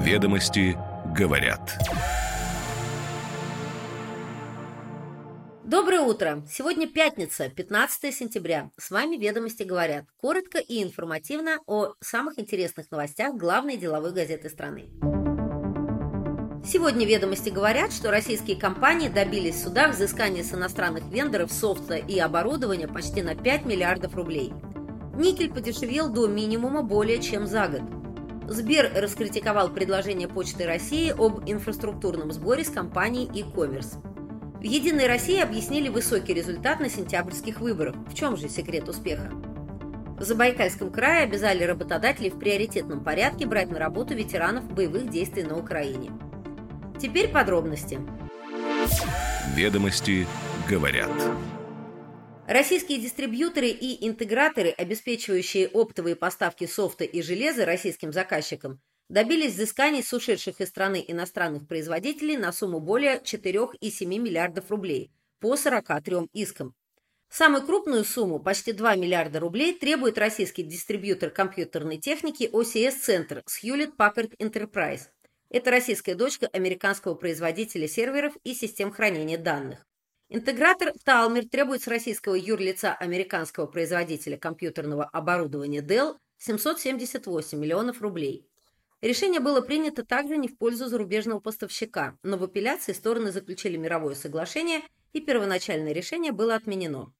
Ведомости говорят. Доброе утро! Сегодня пятница, 15 сентября. С вами «Ведомости говорят». Коротко и информативно о самых интересных новостях главной деловой газеты страны. Сегодня «Ведомости» говорят, что российские компании добились в судах взыскания с иностранных вендоров софта и оборудования почти на 5 миллиардов рублей. Никель подешевел до минимума более чем за год. Сбер раскритиковал предложение Почты России об инфраструктурном сборе с компанией e-commerce. В «Единой России» объяснили высокий результат на сентябрьских выборах. В чем же секрет успеха? В Забайкальском крае обязали работодателей в приоритетном порядке брать на работу ветеранов боевых действий на Украине. Теперь подробности. Ведомости говорят. Российские дистрибьюторы и интеграторы, обеспечивающие оптовые поставки софта и железа российским заказчикам, добились взысканий с ушедших из страны иностранных производителей на сумму более 4,7 миллиардов рублей по 43 искам. Самую крупную сумму, почти 2 миллиарда рублей, требует российский дистрибьютор компьютерной техники OCS Center с Hewlett Packard Enterprise. Это российская дочка американского производителя серверов и систем хранения данных. Интегратор Talmer требует с российского юрлица американского производителя компьютерного оборудования Dell 778 миллионов рублей. Решение было принято также не в пользу зарубежного поставщика, но в апелляции стороны заключили мировое соглашение, и первоначальное решение было отменено.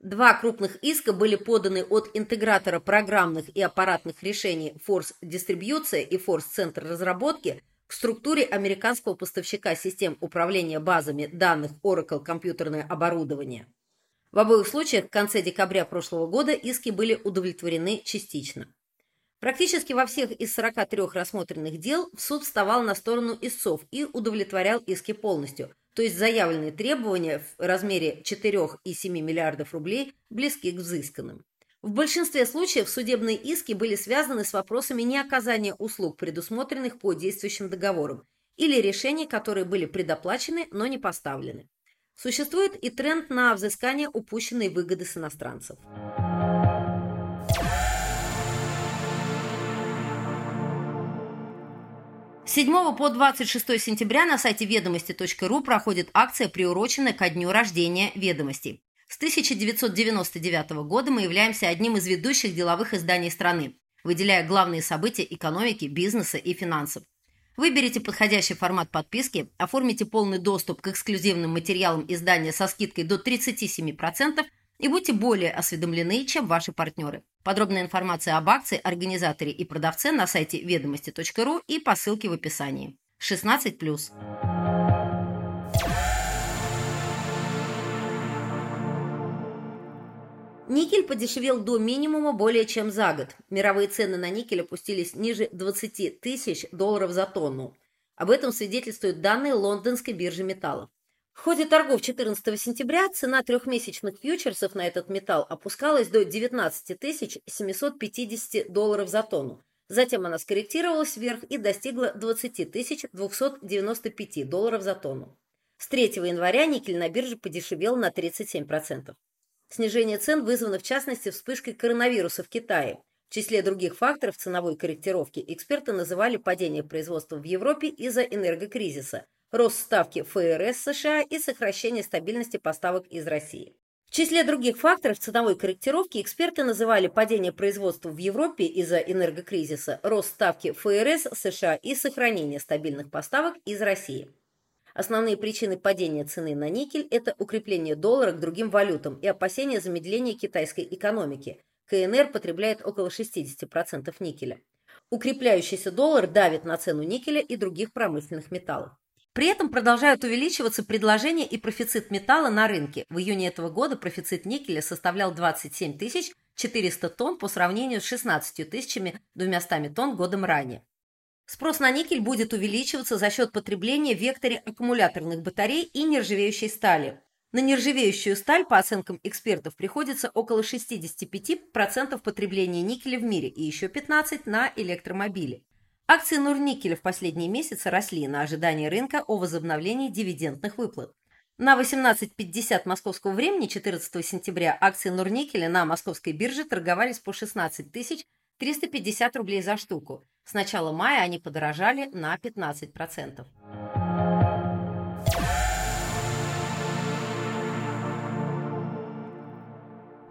Два крупных иска были поданы от интегратора программных и аппаратных решений Force Дистрибьюция и Force Центр разработки – к структуре американского поставщика систем управления базами данных Oracle компьютерное оборудование. В обоих случаях в конце декабря прошлого года иски были удовлетворены частично. Практически во всех из 43 рассмотренных дел в суд вставал на сторону истцов и удовлетворял иски полностью, то есть заявленные требования в размере 4,7 миллиардов рублей близки к взысканным. В большинстве случаев судебные иски были связаны с вопросами неоказания услуг, предусмотренных по действующим договорам, или решений, которые были предоплачены, но не поставлены. Существует и тренд на взыскание упущенной выгоды с иностранцев. С 7 по 26 сентября на сайте ведомости.ру проходит акция, приуроченная ко дню рождения ведомостей. С 1999 года мы являемся одним из ведущих деловых изданий страны, выделяя главные события экономики, бизнеса и финансов. Выберите подходящий формат подписки, оформите полный доступ к эксклюзивным материалам издания со скидкой до 37% и будьте более осведомлены, чем ваши партнеры. Подробная информация об акции, организаторе и продавце на сайте ведомости.ру и по ссылке в описании. 16+. Никель подешевел до минимума более чем за год. Мировые цены на никель опустились ниже 20 тысяч долларов за тонну. Об этом свидетельствуют данные лондонской биржи металлов. В ходе торгов 14 сентября цена трехмесячных фьючерсов на этот металл опускалась до 19 750 долларов за тонну. Затем она скорректировалась вверх и достигла 20 295 долларов за тонну. С 3 января никель на бирже подешевел на 37%. Снижение цен вызвано в частности вспышкой коронавируса в Китае. В числе других факторов ценовой корректировки эксперты называли падение производства в Европе из-за энергокризиса, рост ставки ФРС США и сокращение стабильности поставок из России. В числе других факторов ценовой корректировки эксперты называли падение производства в Европе из-за энергокризиса, рост ставки ФРС США и сохранение стабильных поставок из России. Основные причины падения цены на никель – это укрепление доллара к другим валютам и опасения замедления китайской экономики. КНР потребляет около 60% никеля. Укрепляющийся доллар давит на цену никеля и других промышленных металлов. При этом продолжают увеличиваться предложения и профицит металла на рынке. В июне этого года профицит никеля составлял 27 400 тонн по сравнению с 16 200 тонн годом ранее. Спрос на никель будет увеличиваться за счет потребления в векторе аккумуляторных батарей и нержавеющей стали. На нержавеющую сталь, по оценкам экспертов, приходится около 65% потребления никеля в мире и еще 15% на электромобили. Акции Нурникеля в последние месяцы росли на ожидание рынка о возобновлении дивидендных выплат. На 18.50 московского времени 14 сентября акции Нурникеля на московской бирже торговались по 16 350 рублей за штуку. С начала мая они подорожали на 15%.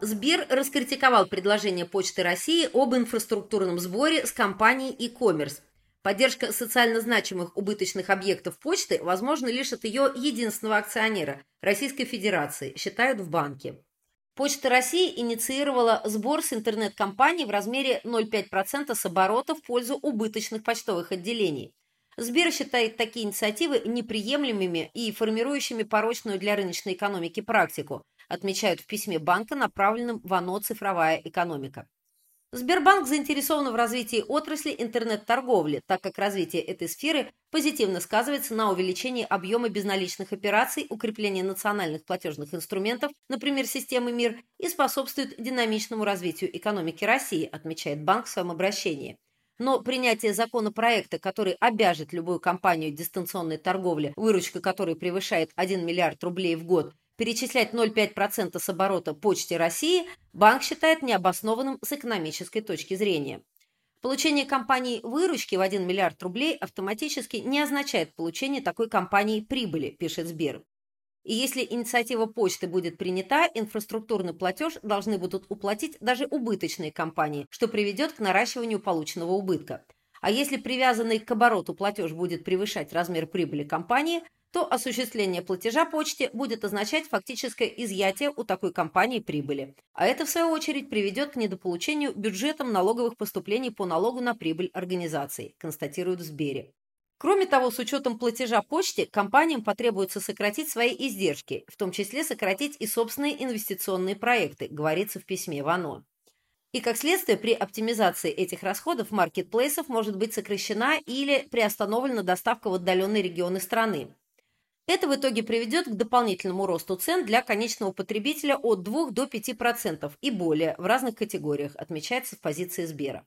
Сбер раскритиковал предложение Почты России об инфраструктурном сборе с компанией e-commerce. Поддержка социально значимых убыточных объектов почты возможна лишь от ее единственного акционера – Российской Федерации, считают в банке. Почта России инициировала сбор с интернет-компаний в размере 0,5% с оборота в пользу убыточных почтовых отделений. Сбер считает такие инициативы неприемлемыми и формирующими порочную для рыночной экономики практику, отмечают в письме банка, направленном в ОНО «Цифровая экономика». Сбербанк заинтересован в развитии отрасли интернет-торговли, так как развитие этой сферы позитивно сказывается на увеличении объема безналичных операций, укреплении национальных платежных инструментов, например, системы МИР, и способствует динамичному развитию экономики России, отмечает банк в своем обращении. Но принятие законопроекта, который обяжет любую компанию дистанционной торговли, выручка которой превышает 1 миллиард рублей в год, перечислять 0,5% с оборота Почте России банк считает необоснованным с экономической точки зрения. Получение компании выручки в 1 миллиард рублей автоматически не означает получение такой компании прибыли, пишет Сбер. И если инициатива почты будет принята, инфраструктурный платеж должны будут уплатить даже убыточные компании, что приведет к наращиванию полученного убытка. А если привязанный к обороту платеж будет превышать размер прибыли компании – то осуществление платежа почте будет означать фактическое изъятие у такой компании прибыли. А это, в свою очередь, приведет к недополучению бюджетом налоговых поступлений по налогу на прибыль организации, констатируют в Сбере. Кроме того, с учетом платежа почте, компаниям потребуется сократить свои издержки, в том числе сократить и собственные инвестиционные проекты, говорится в письме ВАНО. И как следствие, при оптимизации этих расходов маркетплейсов может быть сокращена или приостановлена доставка в отдаленные регионы страны. Это в итоге приведет к дополнительному росту цен для конечного потребителя от 2 до 5% и более в разных категориях, отмечается в позиции Сбера.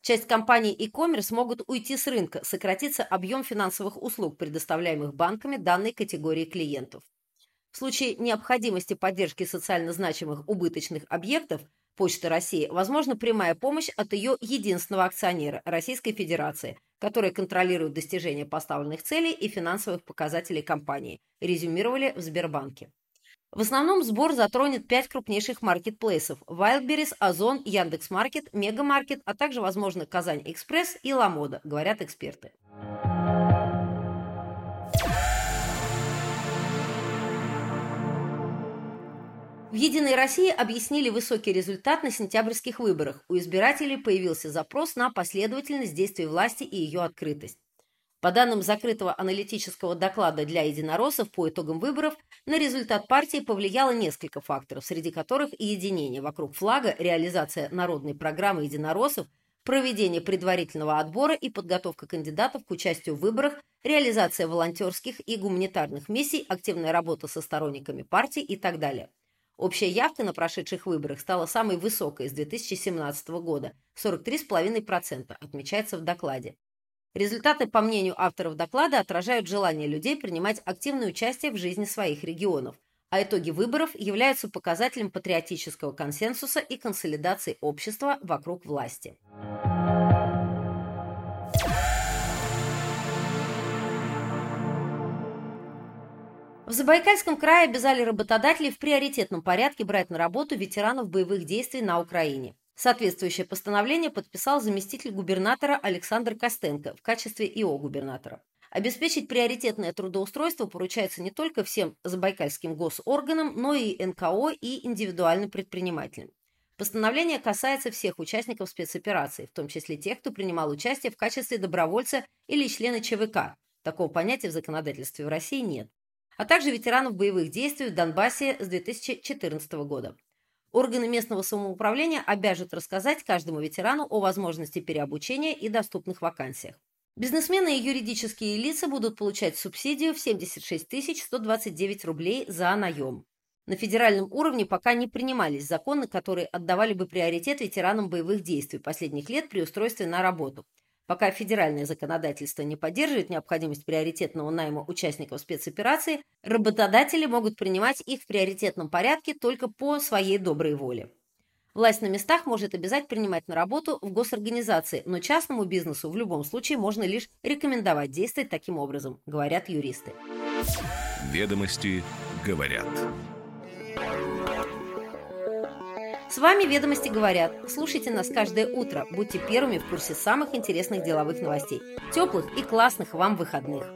Часть компаний e-commerce могут уйти с рынка, сократится объем финансовых услуг, предоставляемых банками данной категории клиентов. В случае необходимости поддержки социально значимых убыточных объектов Почта России возможна прямая помощь от ее единственного акционера – Российской Федерации, которая контролирует достижение поставленных целей и финансовых показателей компании, резюмировали в Сбербанке. В основном сбор затронет пять крупнейших маркетплейсов – Wildberries, Озон, Яндекс.Маркет, Мегамаркет, а также, возможно, Казань Экспресс и Ламода, говорят эксперты. В «Единой России» объяснили высокий результат на сентябрьских выборах. У избирателей появился запрос на последовательность действий власти и ее открытость. По данным закрытого аналитического доклада для единороссов по итогам выборов, на результат партии повлияло несколько факторов, среди которых и единение вокруг флага, реализация народной программы единороссов, проведение предварительного отбора и подготовка кандидатов к участию в выборах, реализация волонтерских и гуманитарных миссий, активная работа со сторонниками партии и так далее. Общая явка на прошедших выборах стала самой высокой с 2017 года – 43,5%, отмечается в докладе. Результаты, по мнению авторов доклада, отражают желание людей принимать активное участие в жизни своих регионов, а итоги выборов являются показателем патриотического консенсуса и консолидации общества вокруг власти. В Забайкальском крае обязали работодателей в приоритетном порядке брать на работу ветеранов боевых действий на Украине. Соответствующее постановление подписал заместитель губернатора Александр Костенко в качестве ИО губернатора. Обеспечить приоритетное трудоустройство поручается не только всем забайкальским госорганам, но и НКО и индивидуальным предпринимателям. Постановление касается всех участников спецоперации, в том числе тех, кто принимал участие в качестве добровольца или члена ЧВК. Такого понятия в законодательстве в России нет а также ветеранов боевых действий в Донбассе с 2014 года. Органы местного самоуправления обяжут рассказать каждому ветерану о возможности переобучения и доступных вакансиях. Бизнесмены и юридические лица будут получать субсидию в 76 129 рублей за наем. На федеральном уровне пока не принимались законы, которые отдавали бы приоритет ветеранам боевых действий последних лет при устройстве на работу. Пока федеральное законодательство не поддерживает необходимость приоритетного найма участников спецоперации, работодатели могут принимать их в приоритетном порядке только по своей доброй воле. Власть на местах может обязать принимать на работу в госорганизации, но частному бизнесу в любом случае можно лишь рекомендовать действовать таким образом, говорят юристы. Ведомости говорят. С вами «Ведомости говорят». Слушайте нас каждое утро. Будьте первыми в курсе самых интересных деловых новостей. Теплых и классных вам выходных.